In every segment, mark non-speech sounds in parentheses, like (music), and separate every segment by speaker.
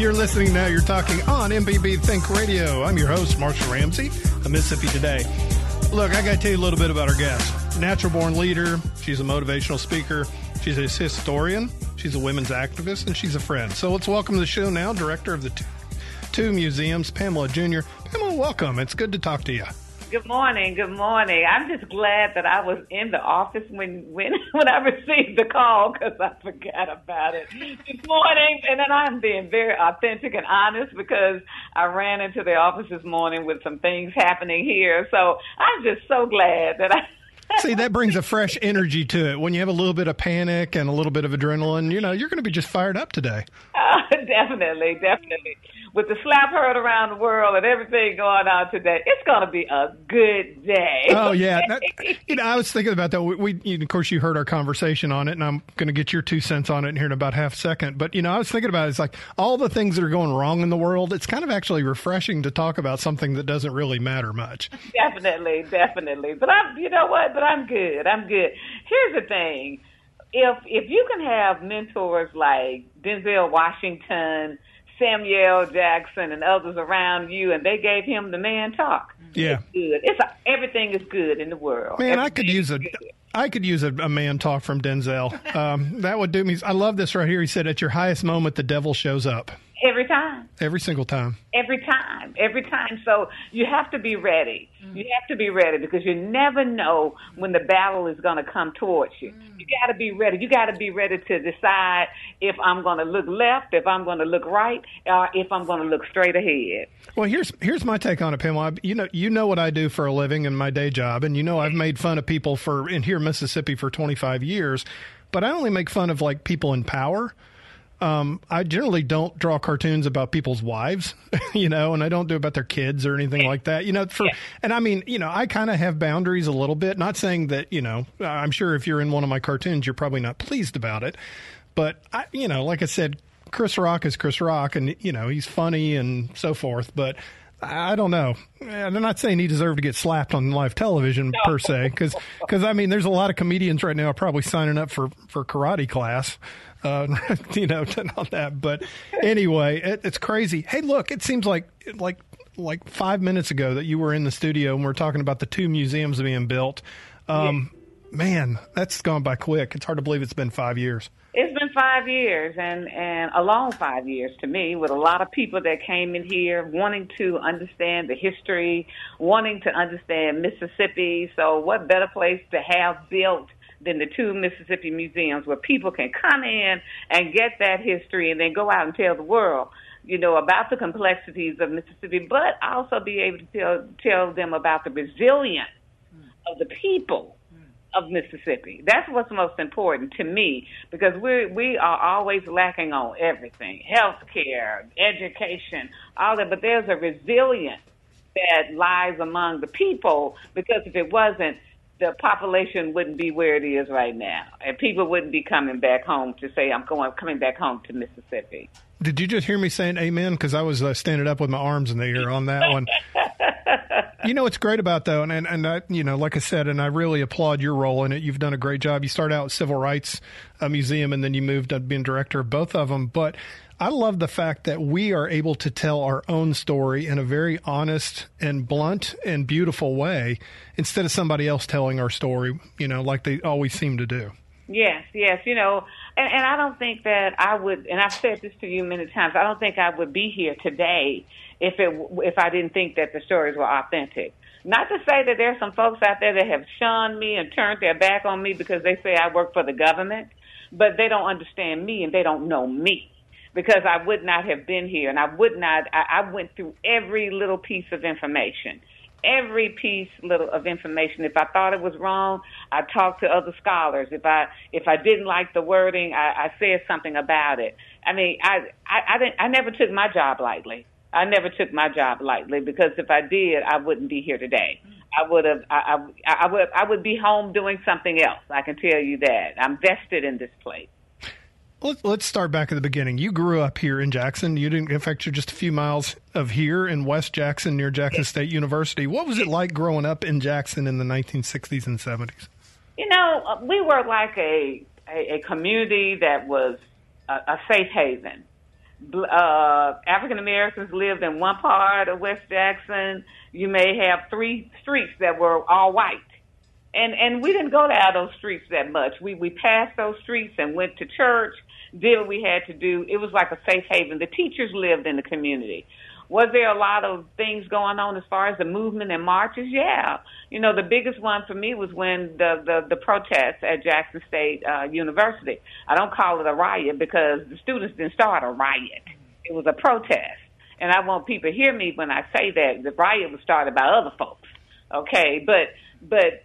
Speaker 1: You're listening now. You're talking on MPB Think Radio. I'm your host, Marshall Ramsey of Mississippi Today. Look, I got to tell you a little bit about our guest. Natural born leader. She's a motivational speaker. She's a historian. She's a women's activist, and she's a friend. So let's welcome to the show now, director of the two, two museums, Pamela Junior. Pamela, welcome. It's good to talk to you.
Speaker 2: Good morning. Good morning. I'm just glad that I was in the office when when (laughs) when I received the call because I forgot about it this morning. And then I'm being very authentic and honest because I ran into the office this morning with some things happening here. So I'm just so glad that I.
Speaker 1: See, that brings a fresh energy to it. When you have a little bit of panic and a little bit of adrenaline, you know, you're going to be just fired up today.
Speaker 2: Uh, (laughs) definitely, definitely with the slap heard around the world and everything going on today, it's going to be a good day.
Speaker 1: Oh yeah, (laughs) that, you know, I was thinking about that. We, we of course, you heard our conversation on it, and I'm going to get your two cents on it here in about half a second. But you know, I was thinking about it, it's like all the things that are going wrong in the world. It's kind of actually refreshing to talk about something that doesn't really matter much.
Speaker 2: Definitely, definitely. But I'm, you know what? But I'm good. I'm good. Here's the thing: if if you can have mentors like Denzel Washington Samuel Jackson and others around you, and they gave him the man talk.
Speaker 1: Yeah,
Speaker 2: it's good. It's a, everything is good in the world.
Speaker 1: Man,
Speaker 2: everything
Speaker 1: I could use a. I could use a, a, man talk from Denzel. Um, that would do me. I love this right here. He said, "At your highest moment, the devil shows up."
Speaker 2: Every time.
Speaker 1: Every single time.
Speaker 2: Every time. Every time. So you have to be ready. Mm. You have to be ready because you never know when the battle is going to come towards you. Mm. You got to be ready. You got to be ready to decide if I'm going to look left, if I'm going to look right, or if I'm going to look straight ahead.
Speaker 1: Well, here's here's my take on it, Pamela. You know, you know what I do for a living in my day job, and you know I've made fun of people for in here Mississippi for 25 years, but I only make fun of like people in power um, I generally don't draw cartoons about people's wives, (laughs) you know, and I don't do about their kids or anything like that, you know. For yeah. and I mean, you know, I kind of have boundaries a little bit. Not saying that, you know, I'm sure if you're in one of my cartoons, you're probably not pleased about it, but I, you know, like I said, Chris Rock is Chris Rock, and you know, he's funny and so forth, but. I don't know. And I'm not saying he deserved to get slapped on live television no. per se, because because I mean, there's a lot of comedians right now probably signing up for for karate class uh, (laughs) you know, (laughs) on that. But anyway, it, it's crazy. Hey, look, it seems like like like five minutes ago that you were in the studio and we are talking about the two museums being built. Um, yeah. Man, that's gone by quick. It's hard to believe it's been five years.
Speaker 2: It's been five years, and and a long five years to me, with a lot of people that came in here wanting to understand the history, wanting to understand Mississippi. So, what better place to have built? Than the two Mississippi museums where people can come in and get that history and then go out and tell the world, you know, about the complexities of Mississippi, but also be able to tell tell them about the resilience hmm. of the people hmm. of Mississippi. That's what's most important to me because we we are always lacking on everything, health care, education, all that, but there's a resilience that lies among the people because if it wasn't the population wouldn't be where it is right now, and people wouldn't be coming back home to say, "I'm going coming back home to Mississippi."
Speaker 1: Did you just hear me saying "Amen"? Because I was uh, standing up with my arms in the air on that one. (laughs) you know what's great about though, and and, and I, you know, like I said, and I really applaud your role in it. You've done a great job. You started out at Civil Rights uh, Museum, and then you moved to being director of both of them. But I love the fact that we are able to tell our own story in a very honest and blunt and beautiful way instead of somebody else telling our story, you know, like they always seem to do.
Speaker 2: Yes, yes, you know, and, and I don't think that I would, and I've said this to you many times. I don't think I would be here today if it if I didn't think that the stories were authentic. Not to say that there's some folks out there that have shunned me and turned their back on me because they say I work for the government, but they don't understand me and they don't know me because I would not have been here and I would not, I, I went through every little piece of information. every piece little of information. If I thought it was wrong, I talked to other scholars. If I if I didn't like the wording, I, I said something about it. I mean, I, I I didn't I never took my job lightly. I never took my job lightly because if I did, I wouldn't be here today. I would have I, I I would I would be home doing something else. I can tell you that. I'm vested in this place.
Speaker 1: Let's, start back at the beginning. You grew up here in Jackson. You didn't, in fact, you're just a few miles of here in West Jackson near Jackson State University. What was it like growing up in Jackson in the 1960s and 70s?
Speaker 2: You know, uh, we were like a, a, a community that was a, a safe haven. Uh, African Americans lived in one part of West Jackson. You may have three streets that were all white and and we didn't go down those streets that much. We we passed those streets and went to church did what we had to do. It was like a safe haven. The teachers lived in the community. Was there a lot of things going on as far as the movement and marches? Yeah. You know, the biggest one for me was when the the, the protests at Jackson State uh, University. I don't call it a riot because the students didn't start a riot. It was a protest. And I want people to hear me when I say that the riot was started by other folks. Okay, but but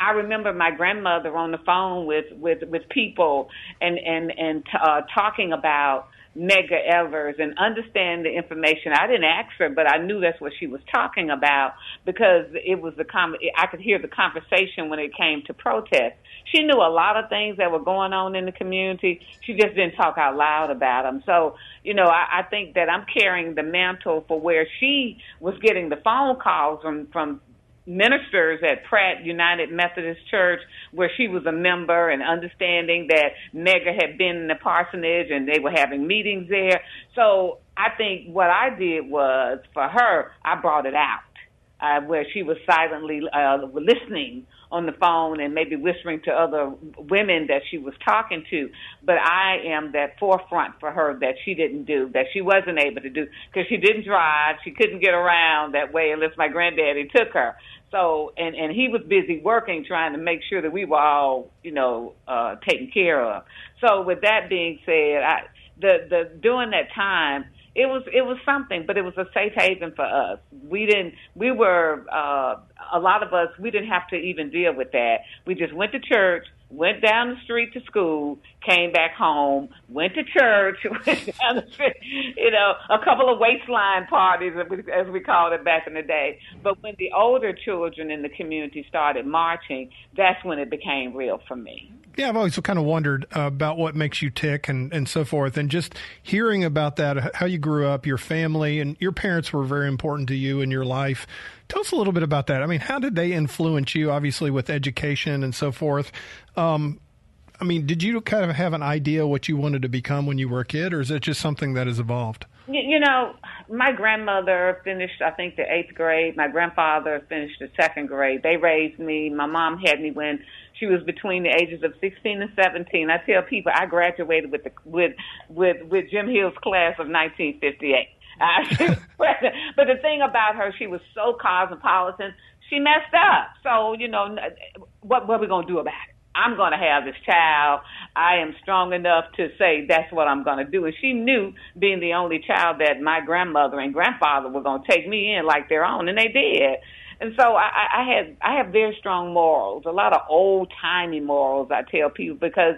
Speaker 2: I remember my grandmother on the phone with with with people and and and uh, talking about Medgar Evers and understand the information. I didn't ask her, but I knew that's what she was talking about because it was the com- I could hear the conversation when it came to protest. She knew a lot of things that were going on in the community. She just didn't talk out loud about them. So, you know, I, I think that I'm carrying the mantle for where she was getting the phone calls from from ministers at Pratt United Methodist Church where she was a member and understanding that Medgar had been in the parsonage and they were having meetings there. So I think what I did was for her, I brought it out. Uh, where she was silently uh, listening on the phone and maybe whispering to other women that she was talking to. But I am that forefront for her that she didn't do, that she wasn't able to do, because she didn't drive, she couldn't get around that way unless my granddaddy took her. So and and he was busy working, trying to make sure that we were all, you know, uh, taken care of. So with that being said, I the the during that time it was it was something, but it was a safe haven for us. We didn't we were uh, a lot of us we didn't have to even deal with that. We just went to church, went down the street to school, came back home, went to church, (laughs) went down the street, you know, a couple of waistline parties, as we called it back in the day. But when the older children in the community started marching, that's when it became real for me.
Speaker 1: Yeah, I've always kind of wondered about what makes you tick and, and so forth. And just hearing about that, how you grew up, your family, and your parents were very important to you in your life. Tell us a little bit about that. I mean, how did they influence you, obviously, with education and so forth? Um, I mean, did you kind of have an idea what you wanted to become when you were a kid, or is it just something that has evolved?
Speaker 2: You know, my grandmother finished, I think, the eighth grade. My grandfather finished the second grade. They raised me. My mom had me when she was between the ages of 16 and 17. I tell people I graduated with the with with with Jim Hill's class of 1958. Uh, (laughs) (laughs) but the thing about her, she was so cosmopolitan. She messed up. So you know, what what are we gonna do about it? I'm going to have this child. I am strong enough to say that's what I'm going to do. And she knew, being the only child, that my grandmother and grandfather were going to take me in like their own, and they did. And so I, I had I have very strong morals, a lot of old timey morals. I tell people because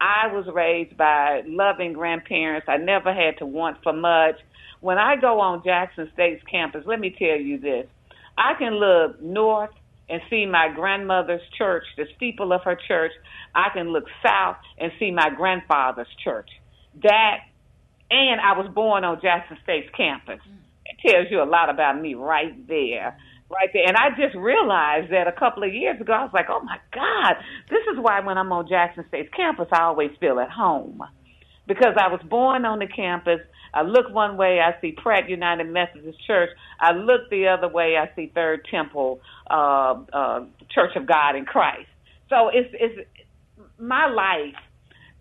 Speaker 2: I was raised by loving grandparents. I never had to want for much. When I go on Jackson State's campus, let me tell you this: I can look north and see my grandmother's church, the steeple of her church. I can look south and see my grandfather's church. That, and I was born on Jackson State's campus. It tells you a lot about me right there right there. And I just realized that a couple of years ago, I was like, oh my God, this is why when I'm on Jackson State's campus, I always feel at home. Because I was born on the campus. I look one way, I see Pratt United Methodist Church. I look the other way, I see Third Temple uh, uh, Church of God in Christ. So it's, it's my life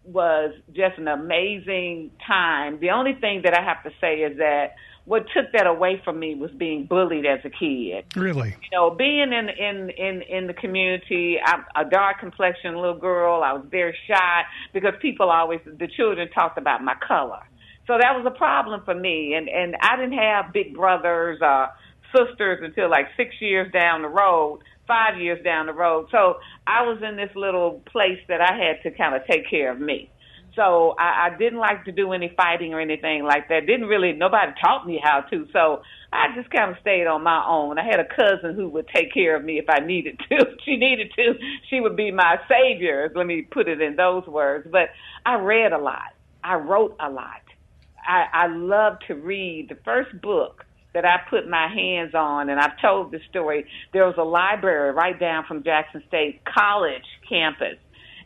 Speaker 2: was just an amazing time. The only thing that I have to say is that what took that away from me was being bullied as a kid.
Speaker 1: Really?
Speaker 2: You know, being in in in in the community, I'm a dark complexion little girl. I was very shy because people always the children talked about my color. So that was a problem for me and and I didn't have big brothers or sisters until like six years down the road, five years down the road. So I was in this little place that I had to kind of take care of me. So I, I didn't like to do any fighting or anything like that. Didn't really, nobody taught me how to. So I just kind of stayed on my own. I had a cousin who would take care of me if I needed to. (laughs) If she needed to. She would be my savior. Let me put it in those words. But I read a lot. I wrote a lot. I, I love to read. The first book that I put my hands on, and I've told this story, there was a library right down from Jackson State College campus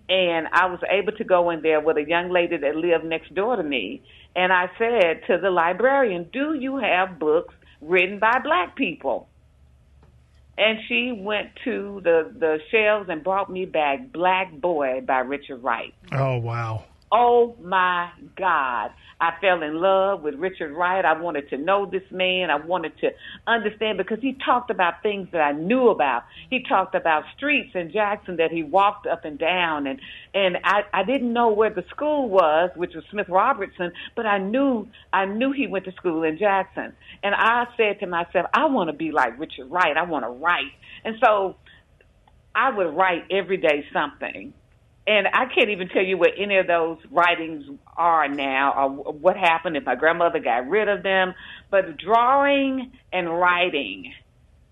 Speaker 2: and I was able to go in there with a young lady that lived next door to me. And I said to the librarian, Do you have books written by black people? And she went to the, the shelves and brought me back Black Boy by Richard Wright.
Speaker 1: Oh, wow.
Speaker 2: Oh my God. I fell in love with Richard Wright. I wanted to know this man. I wanted to understand because he talked about things that I knew about. He talked about streets in Jackson that he walked up and down and and I I didn't know where the school was, which was Smith Robertson, but I knew I knew he went to school in Jackson. And I said to myself, I want to be like Richard Wright. I want to write. And so I would write every day something and I can't even tell you what any of those writings are now or what happened if my grandmother got rid of them. But drawing and writing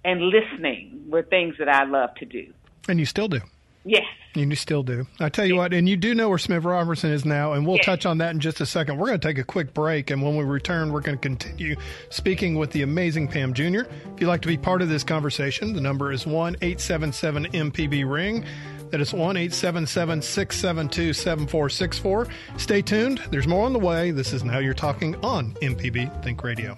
Speaker 2: and listening were things that I love to do.
Speaker 1: And you still do.
Speaker 2: Yes.
Speaker 1: And you still do. I tell you yes. what, and you do know where Smith Robertson is now, and we'll yes. touch on that in just a second. We're going to take a quick break, and when we return, we're going to continue speaking with the amazing Pam Junior. If you'd like to be part of this conversation, the number is 1 877 MPB Ring. That is 1 877 672 7464. Stay tuned. There's more on the way. This is Now You're Talking on MPB Think Radio.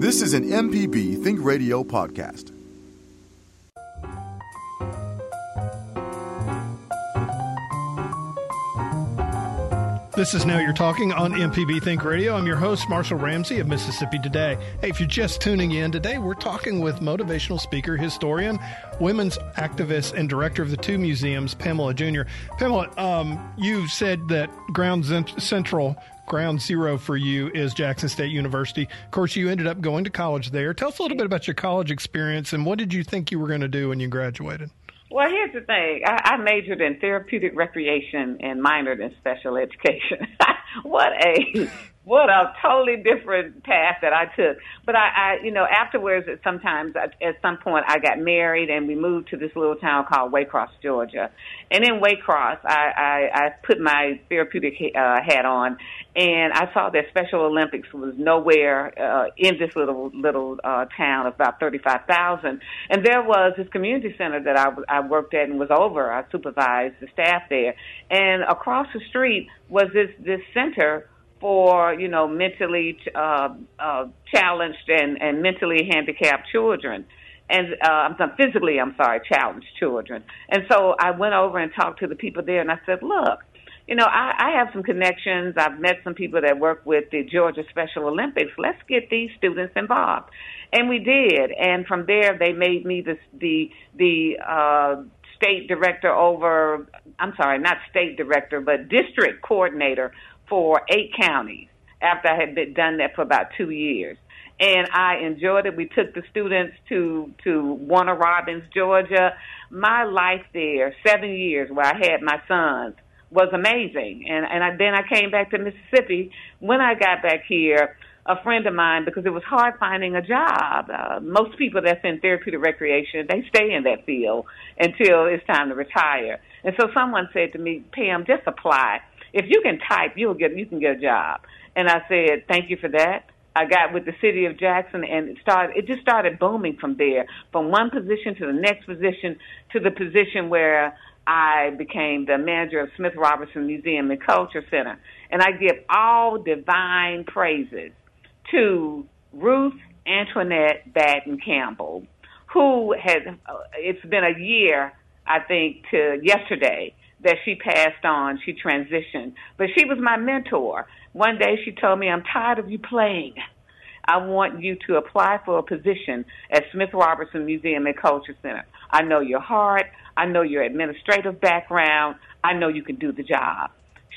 Speaker 3: This is an MPB Think Radio podcast.
Speaker 1: This is Now You're Talking on MPB Think Radio. I'm your host, Marshall Ramsey of Mississippi Today. Hey, if you're just tuning in today, we're talking with motivational speaker, historian, women's activist, and director of the two museums, Pamela Junior. Pamela, um, you said that Ground Central ground zero for you is Jackson State University. Of course, you ended up going to college there. Tell us a little bit about your college experience and what did you think you were going to do when you graduated?
Speaker 2: Well, here's the thing. I, I majored in therapeutic recreation and minored in special education. (laughs) what a what a totally different path that I took. But I, I you know, afterwards, at sometimes at some point, I got married and we moved to this little town called Waycross, Georgia. And in Waycross, I, I, I put my therapeutic uh, hat on, and I saw that Special Olympics was nowhere uh, in this little little uh, town of about thirty five thousand. And there was this community center that I, I worked at and was over. I supervised the staff there, and across the street was this this center for you know mentally uh, uh, challenged and, and mentally handicapped children and uh, I'm physically, I'm sorry, challenged children. And so I went over and talked to the people there, and I said, look, you know, I, I have some connections. I've met some people that work with the Georgia Special Olympics. Let's get these students involved, and we did. And from there, they made me the the the uh, state director over. I'm sorry, not state director, but district coordinator for eight counties after I had been done that for about two years. And I enjoyed it. We took the students to, to Warner Robins, Georgia. My life there, seven years where I had my sons, was amazing. And, and I, then I came back to Mississippi. When I got back here, a friend of mine because it was hard finding a job. Uh, most people that's in therapeutic recreation, they stay in that field until it's time to retire. And so someone said to me, Pam, just apply if you can type, you'll get you can get a job. And I said, thank you for that. I got with the city of Jackson, and it started. It just started booming from there, from one position to the next position to the position where I became the manager of Smith Robertson Museum and Culture Center. And I give all divine praises to Ruth Antoinette Batten Campbell, who has, uh, it's been a year, I think, to yesterday that she passed on, she transitioned. But she was my mentor. One day she told me, I'm tired of you playing. I want you to apply for a position at Smith Robertson Museum and Culture Center. I know your heart. I know your administrative background. I know you can do the job.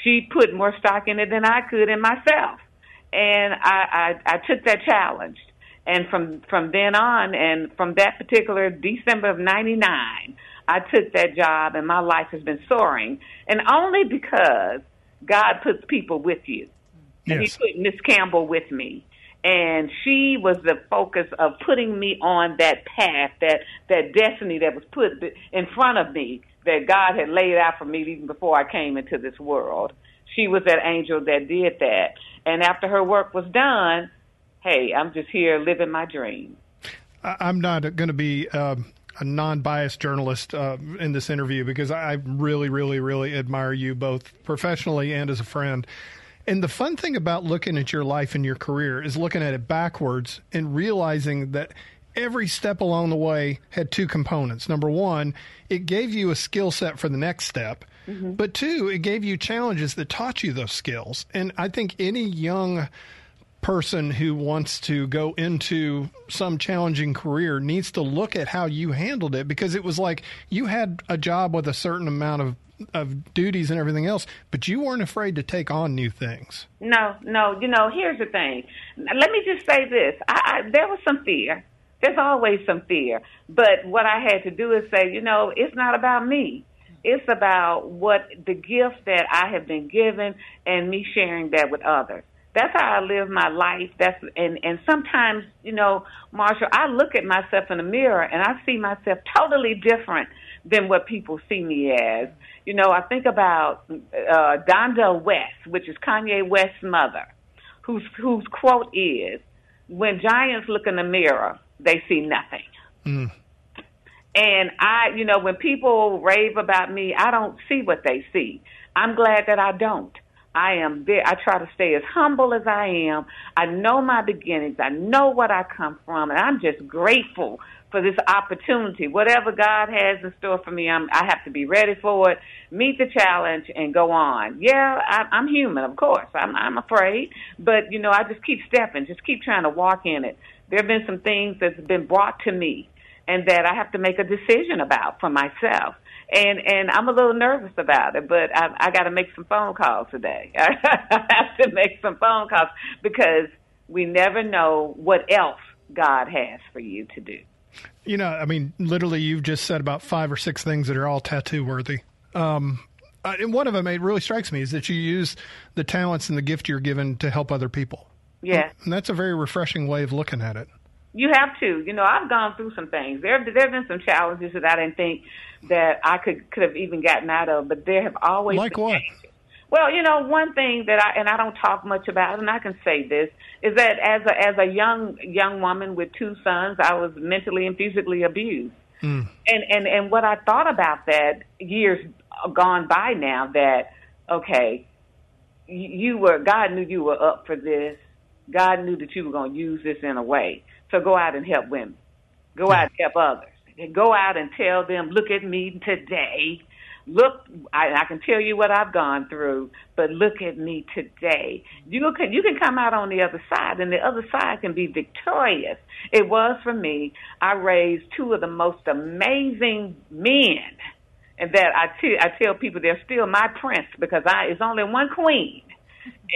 Speaker 2: She put more stock in it than I could in myself. And I, I, I took that challenge. And from, from then on, and from that particular December of 99, I took that job and my life has been soaring. And only because God puts people with you. And
Speaker 1: Yes.
Speaker 2: he put Miss Campbell with me. And she was the focus of putting me on that path, that, that destiny that was put in front of me, that God had laid out for me even before I came into this world. She was that angel that did that. And after her work was done, hey, I'm just here living my dream.
Speaker 1: I'm not going to be um, a non-biased journalist uh, in this interview because I really, really, really admire you both professionally and as a friend. And the fun thing about looking at your life and your career is looking at it backwards and realizing that every step along the way had two components. Number one, it gave you a skill set for the next step. But two, it gave you challenges that taught you those skills. And I think any young person who wants to go into some challenging career needs to look at how you handled it because it was like you had a job with a certain amount of of duties and everything else, but you weren't afraid to take on new things.
Speaker 2: No, no. You know, here's the thing. Let me just say this. I, I, there was some fear. There's always some fear. But what I had to do is say, you know, it's not about me. It's about what the gift that I have been given and me sharing that with others. That's how I live my life. That's and and sometimes, you know, Marshall, I look at myself in the mirror and I see myself totally different than what people see me as. You know, I think about uh, Donda West, which is Kanye West's mother, whose whose quote is, "When giants look in the mirror, they see nothing." And I, you know, when people rave about me, I don't see what they see. I'm glad that I don't. I am there. I try to stay as humble as I am. I know my beginnings. I know what I come from, and I'm just grateful for this opportunity. Whatever God has in store for me, I'm, I have to be ready for it, meet the challenge, and go on. Yeah, I, I'm human, of course. I'm, I'm afraid, but you know, I just keep stepping, just keep trying to walk in it. There have been some things that's been brought to me, and that I have to make a decision about for myself and and I'm a little nervous about it, but I, I got to make some phone calls today. (laughs) I have to make some phone calls because we never know what else God has for you to do.
Speaker 1: You know, I mean, literally, you've just said about five or six things that are all tattoo worthy. Um, and one of them, it really strikes me, is that you use the talents and the gift you're given to help other people.
Speaker 2: Yeah.
Speaker 1: And that's a very refreshing way of looking at it.
Speaker 2: You have to. You know, I've gone through some things. There, there have been some challenges that I didn't think that I could could have even gotten out of, but there have always
Speaker 1: Like
Speaker 2: been
Speaker 1: what?
Speaker 2: changes. Well, you know, one thing that I and I don't talk much about, and I can say this is that as a as a young young woman with two sons, I was mentally and physically abused. Hmm. And and and what I thought about that years gone by now that okay, you were God knew you were up for this. God knew that you were going to use this in a way. So go out and help women. Go out and help others. And go out and tell them, look at me today. Look, I, I can tell you what I've gone through, but look at me today. You can you can come out on the other side, and the other side can be victorious. It was for me. I raised two of the most amazing men, and that I te- I tell people they're still my prince because I it's only one queen,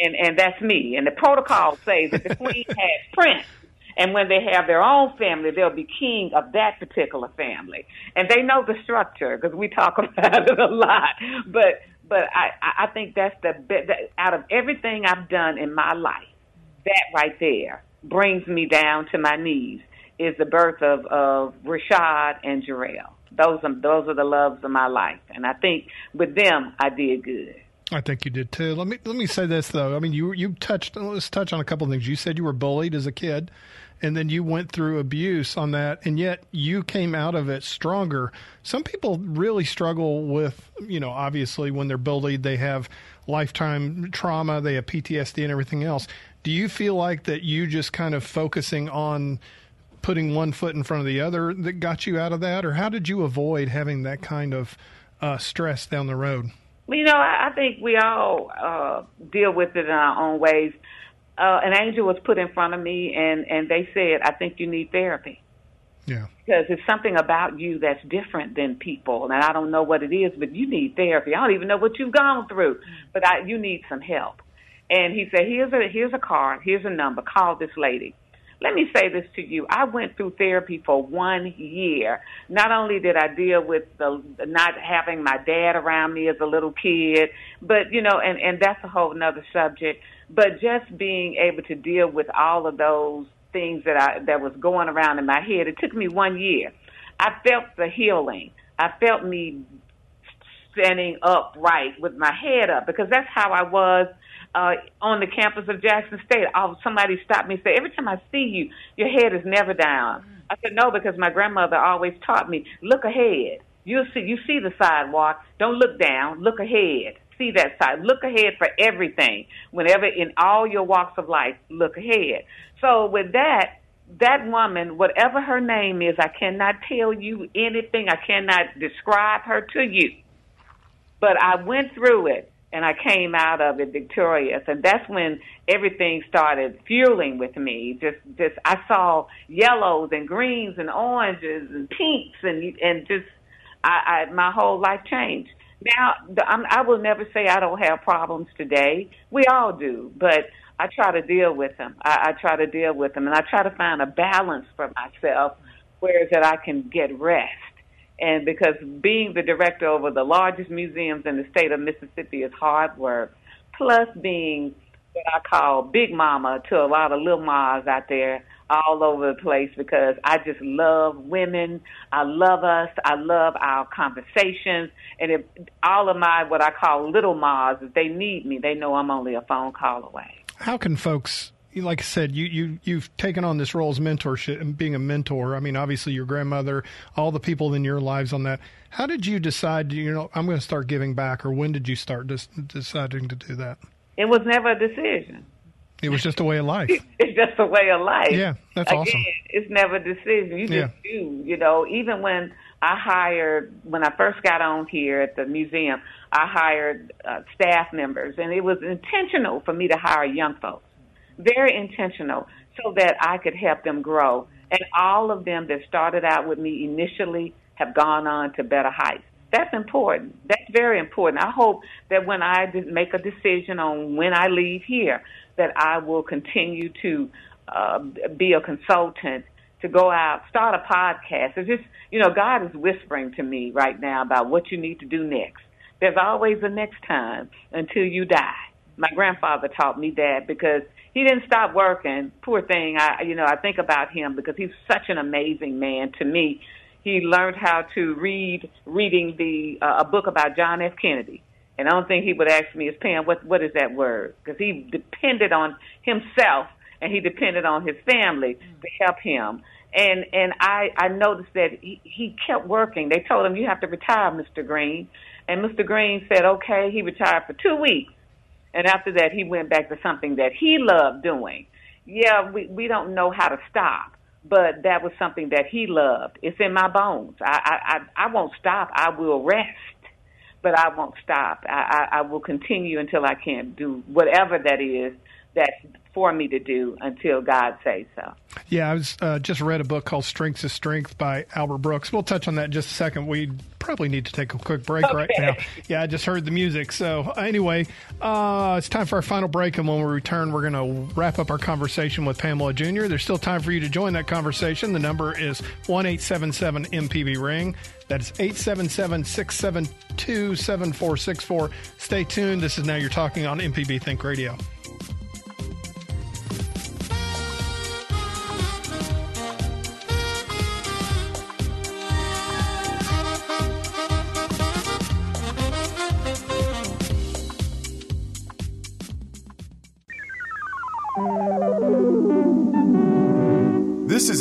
Speaker 2: and and that's me. And the protocol says that the queen (laughs) has prince. And when they have their own family, they'll be king of that particular family. And they know the structure because we talk (laughs) about it a lot. But but I I think that's the be- that out of everything I've done in my life, that right there brings me down to my knees. Is the birth of of Rashad and Jarrell. Those are those are the loves of my life, and I think with them I did good.
Speaker 1: I think you did too. Let me let me say this though. I mean, you you touched. Let's touch on a couple of things. You said you were bullied as a kid, and then you went through abuse on that, and yet you came out of it stronger. Some people really struggle with, you know, obviously when they're bullied, they have lifetime trauma, they have PTSD and everything else. Do you feel like that you just kind of focusing on putting one foot in front of the other that got you out of that, or how did you avoid having that kind of uh, stress down the road?
Speaker 2: You know, I, I think we all uh, deal with it in our own ways. Uh, an angel was put in front of me, and and they said, "I think you need therapy."
Speaker 1: Yeah.
Speaker 2: Because it's something about you that's different than people, and I don't know what it is, but you need therapy. I don't even know what you've gone through, but I, you need some help. And he said, "Here's a here's a card, here's a number. Call this lady." Let me say this to you. I went through therapy for one year. Not only did I deal with the not having my dad around me as a little kid, but you know, and and that's a whole another subject. But just being able to deal with all of those things that I that was going around in my head, it took me one year. I felt the healing. I felt me standing upright with my head up because that's how I was uh, on the campus of Jackson State. Oh, somebody stopped me and said, "Every time I see you, your head is never down." I said, "No, because my grandmother always taught me look ahead. You see, you see the sidewalk. Don't look down. Look ahead. See that side. Look ahead for everything. Whenever in all your walks of life, look ahead." So with that, that woman, whatever her name is, I cannot tell you anything. I cannot describe her to you. But I went through it and I came out of it victorious. And that's when everything started fueling with me. Just, just I saw yellows and greens and oranges and pinks and and just I, I my whole life changed. Now I'm, I will never say I don't have problems today. We all do, but I try to deal with them. I, I try to deal with them, and I try to find a balance for myself, whereas that I can get rest and because being the director over the largest museums in the state of Mississippi is hard work, plus being what I call big mama to a lot of little mas out there all over the place because I just love women. I love us. I love our conversations. And if all of my, what I call little mas, if they need me, they know I'm only a phone call away.
Speaker 1: How can folks like I said, you you you've taken on this role as mentorship and being a mentor. I mean, obviously your grandmother, all the people in your lives on that. How did you decide? You know, I'm going to start giving back, or when did you start deciding to do that?
Speaker 2: It was never a decision.
Speaker 1: It was just a way of life. (laughs)
Speaker 2: it's just a way of life.
Speaker 1: Yeah, that's
Speaker 2: Again,
Speaker 1: awesome.
Speaker 2: It's never a decision. You just
Speaker 1: Yeah.
Speaker 2: do. You know, even when I hired, when I first got on here at the museum, I hired uh, staff members, and it was intentional for me to hire young folks. Very intentional, so that I could help them grow. And all of them that started out with me initially have gone on to better heights. That's important. That's very important. I hope that when I make a decision on when I leave here, that I will continue to uh, be a consultant, to go out, start a podcast. It's just, you know, God is whispering to me right now about what you need to do next. There's always a next time until you die. My grandfather taught me that because he didn't stop working. Poor thing. I, you know, I think about him because he's such an amazing man to me. He learned how to read, reading the uh, a book about John F. Kennedy. And I don't think he would ask me, "Is Pam, what what is that word?" Because he depended on himself and he depended on his family to help him. And and I I noticed that he, he kept working. They told him you have to retire, Mr. Green, and Mr. Green said okay. He retired for two weeks, and after that he went back to something that he loved doing. Yeah, we we don't know how to stop, but that was something that he loved. It's in my bones. I I I, I won't stop. I will rest but I won't stop. I, I, I will continue until I can't do whatever that is that's for me to do until God says so.
Speaker 1: Yeah, I was uh, just read a book called Strengths to Strength by Albert Brooks. We'll touch on that in just a second. We probably need to take a quick break right now. (laughs) Yeah, I just heard the music. So anyway, uh, it's time for our final break, and when we return, we're going to wrap up our conversation with Pamela Junior. There's still time for you to join that conversation. The number is one eight seven seven MPB ring. That's 877 672 7464. Stay tuned. This is Now You're Talking on MPB Think Radio.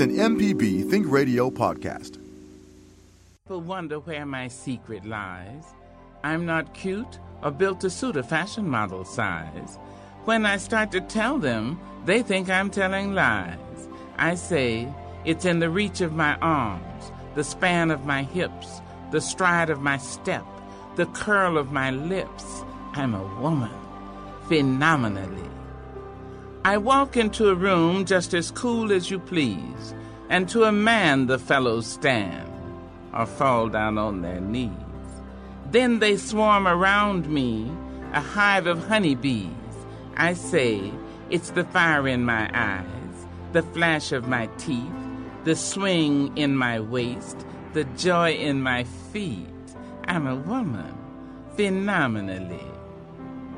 Speaker 3: An MPB Think Radio podcast.
Speaker 4: People wonder where my secret lies. I'm not cute or built to suit a fashion model size. When I start to tell them, they think I'm telling lies. I say, it's in the reach of my arms, the span of my hips, the stride of my step, the curl of my lips. I'm a woman, phenomenally. I walk into a room just as cool as you please, and to a man the fellows stand or fall down on their knees. Then they swarm around me, a hive of honeybees. I say, it's the fire in my eyes, the flash of my teeth, the swing in my waist, the joy in my feet. I'm a woman, phenomenally.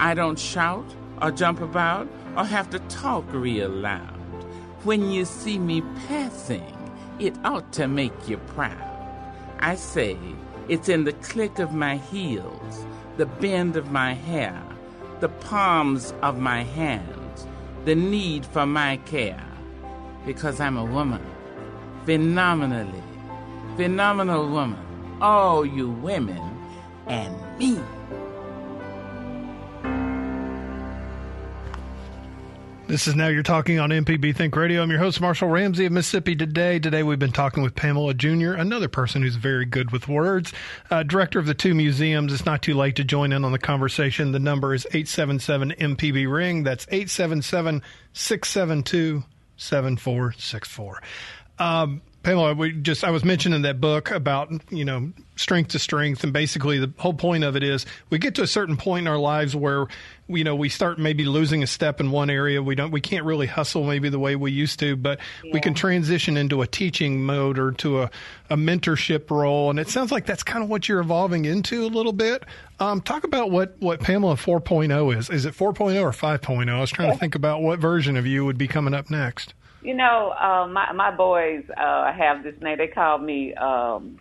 Speaker 4: I don't shout or jump about or have to talk real loud. When you see me passing, it ought to make you proud. I say, it's in the click of my heels, the bend of my hair, the palms of my hands, the need for my care. Because I'm a woman, phenomenally, phenomenal woman, all you women, and me.
Speaker 1: This is Now You're Talking on MPB Think Radio. I'm your host, Marshall Ramsey of Mississippi Today. Today we've been talking with Pamela Junior., another person who's very good with words, uh, director of the two museums. It's not too late to join in on the conversation. The number is 877 MPB Ring. That's 877 672 7464. Pamela, we just I was mentioning that book about you know strength to strength, and basically the whole point of it is we get to a certain point in our lives where you know we start maybe losing a step in one area. We don't we can't really hustle maybe the way we used to, but yeah. we can transition into a teaching mode or to a, a mentorship role, and it sounds like that's kind of what you're evolving into a little bit. Um, talk about what what Pamela 4.0 is. Is it 4.0 or 5.0? I was trying to think about what version of you would be coming up next.
Speaker 2: You know, uh, my my boys uh, have this name. They call me um,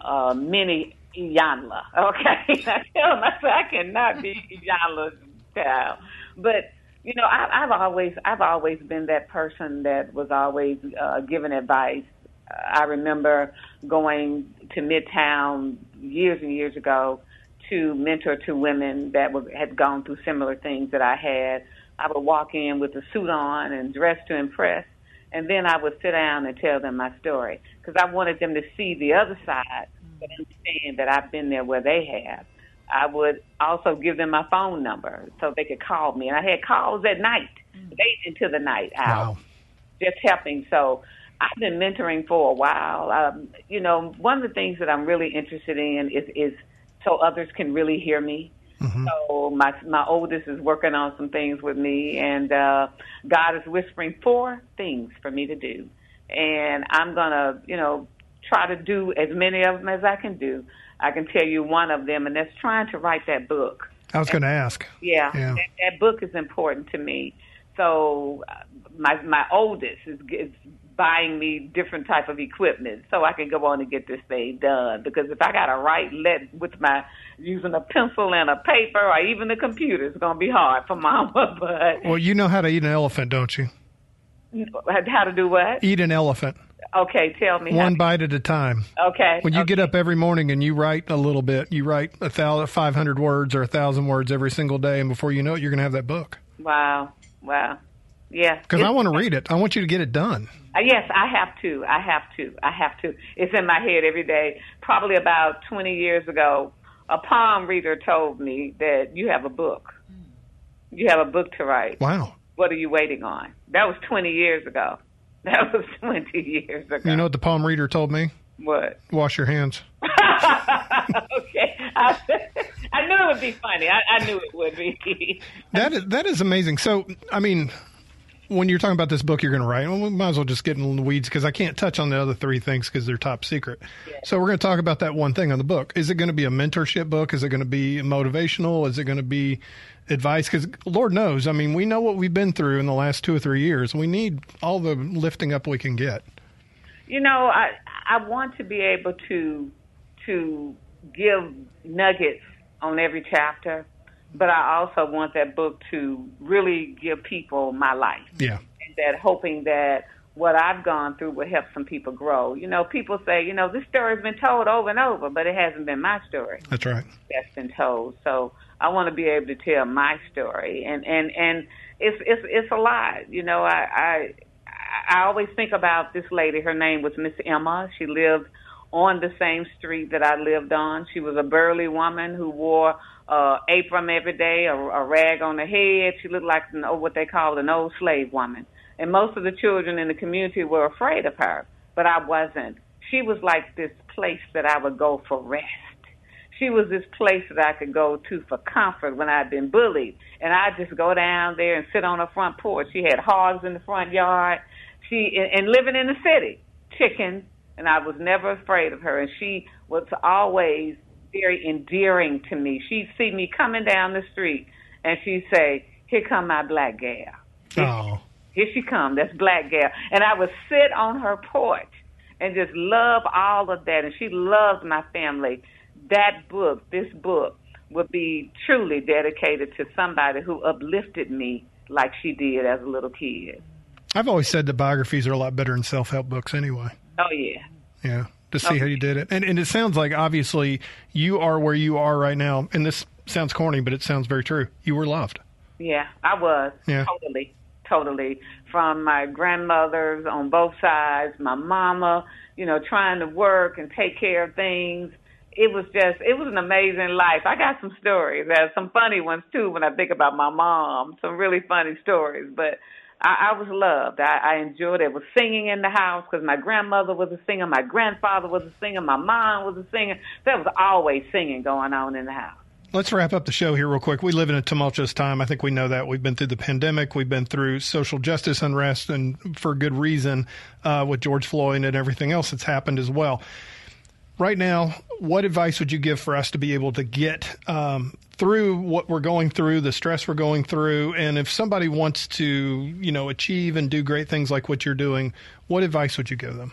Speaker 2: uh, Iyanla. (laughs) Okay, (laughs) I tell them I, said, I cannot be (laughs) Iyanla's child, but you know, I, I've always I've always been that person that was always uh, giving advice. I remember going to Midtown years and years ago to mentor two women that were, had gone through similar things that I had. I would walk in with a suit on and dress to impress, and then I would sit down and tell them my story because I wanted them to see the other side, but understand that I've been there where they have. I would also give them my phone number so they could call me, and I had calls at night, late into the night out, wow. just helping. So I've been mentoring for a while. Um, you know, one of the things that I'm really interested in is is so others can really hear me. Mm-hmm. So my my oldest is working on some things with me, and uh, God is whispering four things for me to do, and I'm gonna you know try to do as many of them as I can do. I can tell you one of them, and that's trying to write that book.
Speaker 1: I was going to ask.
Speaker 2: Yeah, yeah. That, that book is important to me. So uh, my my oldest is, is buying me different type of equipment so I can go on and get this thing done. Because if I got to write let with my using a pencil and a paper or even the computer, it's going to be hard for (laughs) Mama. But
Speaker 1: well, you know how to eat an elephant, don't you?
Speaker 2: How to do what?
Speaker 1: Eat an elephant.
Speaker 2: Okay, tell me.
Speaker 1: One bite at a time.
Speaker 2: Okay.
Speaker 1: When you
Speaker 2: okay.
Speaker 1: get up every morning and you write a little bit, you write a thousand, five hundred words or a thousand words every single day, and before you know it, you're going to have that book.
Speaker 2: Wow! Wow! Yeah.
Speaker 1: Because I want to read it. I want you to get it done.
Speaker 2: Uh, yes, I have to. I have to. I have to. It's in my head every day. Probably about 20 years ago, a palm reader told me that you have a book. You have a book to write.
Speaker 1: Wow.
Speaker 2: What are you waiting on? That was 20 years ago. (laughs) That was 20 years ago.
Speaker 1: You know what the palm reader told me?
Speaker 2: What?
Speaker 1: Wash your hands. (laughs)
Speaker 2: okay. I, (laughs) I, knew it would be funny. I, I knew it would be.
Speaker 1: that is that is amazing. So, I mean, when you're talking about this book you're going to write, well, we might as well just get in the weeds because I can't touch on the other three things because they're top secret. So we're going to talk about that one thing on the book. Is it going to be a mentorship book? Is it going to be motivational? Is it going to be advice? Because Lord knows, I mean, we know what we've been through in the last two or three years. We need all the lifting up we can get.
Speaker 2: You know, I I want to be able to to give nuggets on every chapter, but I also want that book to really give people my life.
Speaker 1: Yeah.
Speaker 2: And that hoping that what I've gone through will help some people grow. You know, people say, you know, this story's been told over and over, but it hasn't been my story
Speaker 1: That's right.
Speaker 2: that's been told. So I want to be able to tell my story, and and and it's it's it's a lot. You know, I I I always think about this lady. Her name was Miss Emma. She lived on the same street that I lived on. She was a burly woman who wore uh, apron every day, a, a rag on her head. She looked like an, oh, what they called an old slave woman. And most of the children in the community were afraid of her, but I wasn't. She was like this place that I would go for rest. She was this place that I could go to for comfort when I'd been bullied. And I'd just go down there and sit on her front porch. She had hogs in the front yard. She and, and living in the city, chickens, and I was never afraid of her. And she was always very endearing to me. She'd see me coming down the street, and she'd say, "Here come my black gal.
Speaker 1: Oh,
Speaker 2: Here she come. That's black gal." And I would sit on her porch and just love all of that. And she loved my family. That book, this book, would be truly dedicated to somebody who uplifted me like she did as a little kid.
Speaker 1: I've always said that biographies are a lot better than self help books anyway.
Speaker 2: Oh yeah.
Speaker 1: Yeah, to see how you did it, and and it sounds like obviously you are where you are right now, and this sounds corny, but it sounds very true. You were loved.
Speaker 2: Yeah, I was.
Speaker 1: Yeah.
Speaker 2: Totally. Totally. From my grandmothers on both sides, my mama, you know, trying to work and take care of things. It was just, it was an amazing life. I got some stories. There's some funny ones too when I think about my mom. Some really funny stories. But I, I was loved. I, I enjoyed it. it. Was singing in the house because my grandmother was a singer, my grandfather was a singer, my mom was a singer. There was always singing going on in the house.
Speaker 1: Let's wrap up the show here real quick. We live in a tumultuous time. I think we know that. We've been through the pandemic. We've been through social justice unrest, and for good reason, uh, with George Floyd and everything else that's happened as well. Right now, what advice would you give for us to be able to get um, through what we're going through, the stress we're going through, and if somebody wants to, you know, achieve and do great things like what you're doing, what advice would you give them?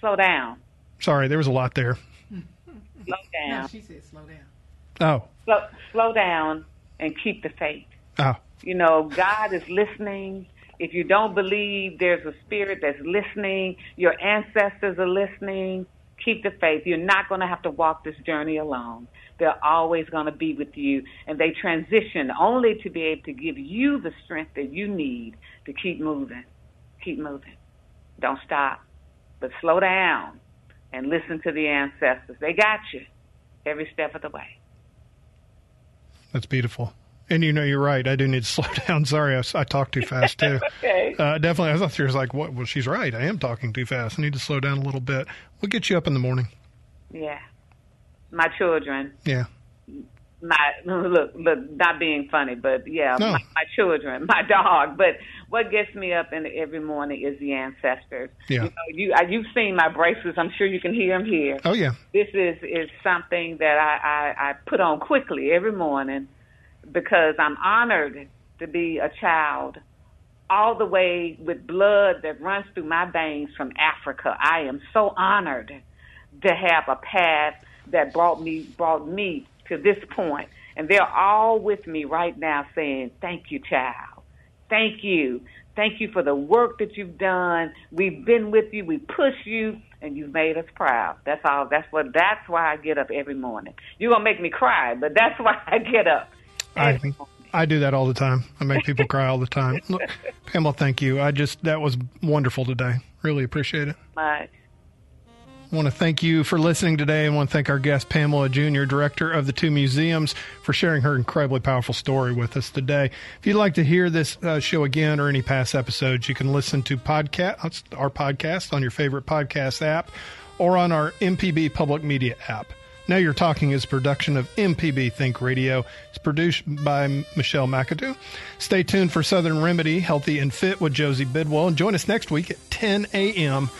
Speaker 2: Slow down.
Speaker 1: Sorry, there was a lot there.
Speaker 2: Slow (laughs) down.
Speaker 4: No, she said slow down.
Speaker 1: Oh,
Speaker 2: slow, slow down and keep the faith.
Speaker 1: oh,
Speaker 2: You know, God is listening. If you don't believe there's a spirit that's listening, your ancestors are listening, keep the faith. You're not going to have to walk this journey alone. They're always going to be with you. And they transition only to be able to give you the strength that you need to keep moving. Keep moving. Don't stop, but slow down and listen to the ancestors. They got you every step of the way.
Speaker 1: that's beautiful. And you know, you're right. I do need to (laughs) slow down. Sorry, I, I talk too fast too. (laughs)
Speaker 2: Okay.
Speaker 1: Uh, definitely. I thought she was like, "What?" Well, she's right. I am talking too fast. I need to slow down a little bit. We'll get you up in the morning.
Speaker 2: Yeah. My children,
Speaker 1: Yeah.
Speaker 2: my (laughs) look, look, not being funny, but yeah,
Speaker 1: No.
Speaker 2: my, my children, (laughs) my dog. But what gets me up in every morning is the ancestors.
Speaker 1: Yeah.
Speaker 2: You know, you you've seen my bracelets. I'm sure you can hear them here.
Speaker 1: Oh yeah.
Speaker 2: This is is something that I, I I put on quickly every morning because I'm honored to be a child all the way with blood that runs through my veins from Africa. I am so honored to have a path that brought me brought me to this point. And they're all with me right now saying, Thank you, child. Thank you. Thank you for the work that you've done. We've been with you, we push you, and you've made us proud. That's all that's what that's why I get up every morning. You're gonna make me cry, but that's (laughs) why I get up.
Speaker 1: I. I do that all the time. I make people cry all the time. Look, Pamela, thank you. I just that was wonderful today. Really appreciate it. (laughs)
Speaker 2: much.
Speaker 1: I want to thank you for listening today. and want to thank our guest, Pamela Junior, director of the two museums, for sharing her incredibly powerful story with us today. If you'd like to hear this uh, show again or any past episodes, you can listen to podcast, uh, our podcast on your favorite podcast app or on our MPB public media app. Now You're Talking is production of MPB Think Radio. It's produced by Michelle McAdoo. Stay tuned for Southern Remedy, Healthy and Fit with Josie Bidwell. And join us next week at 10 a.m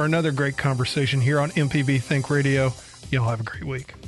Speaker 1: for another great conversation here on MPB Think Radio. Y'all have a great week.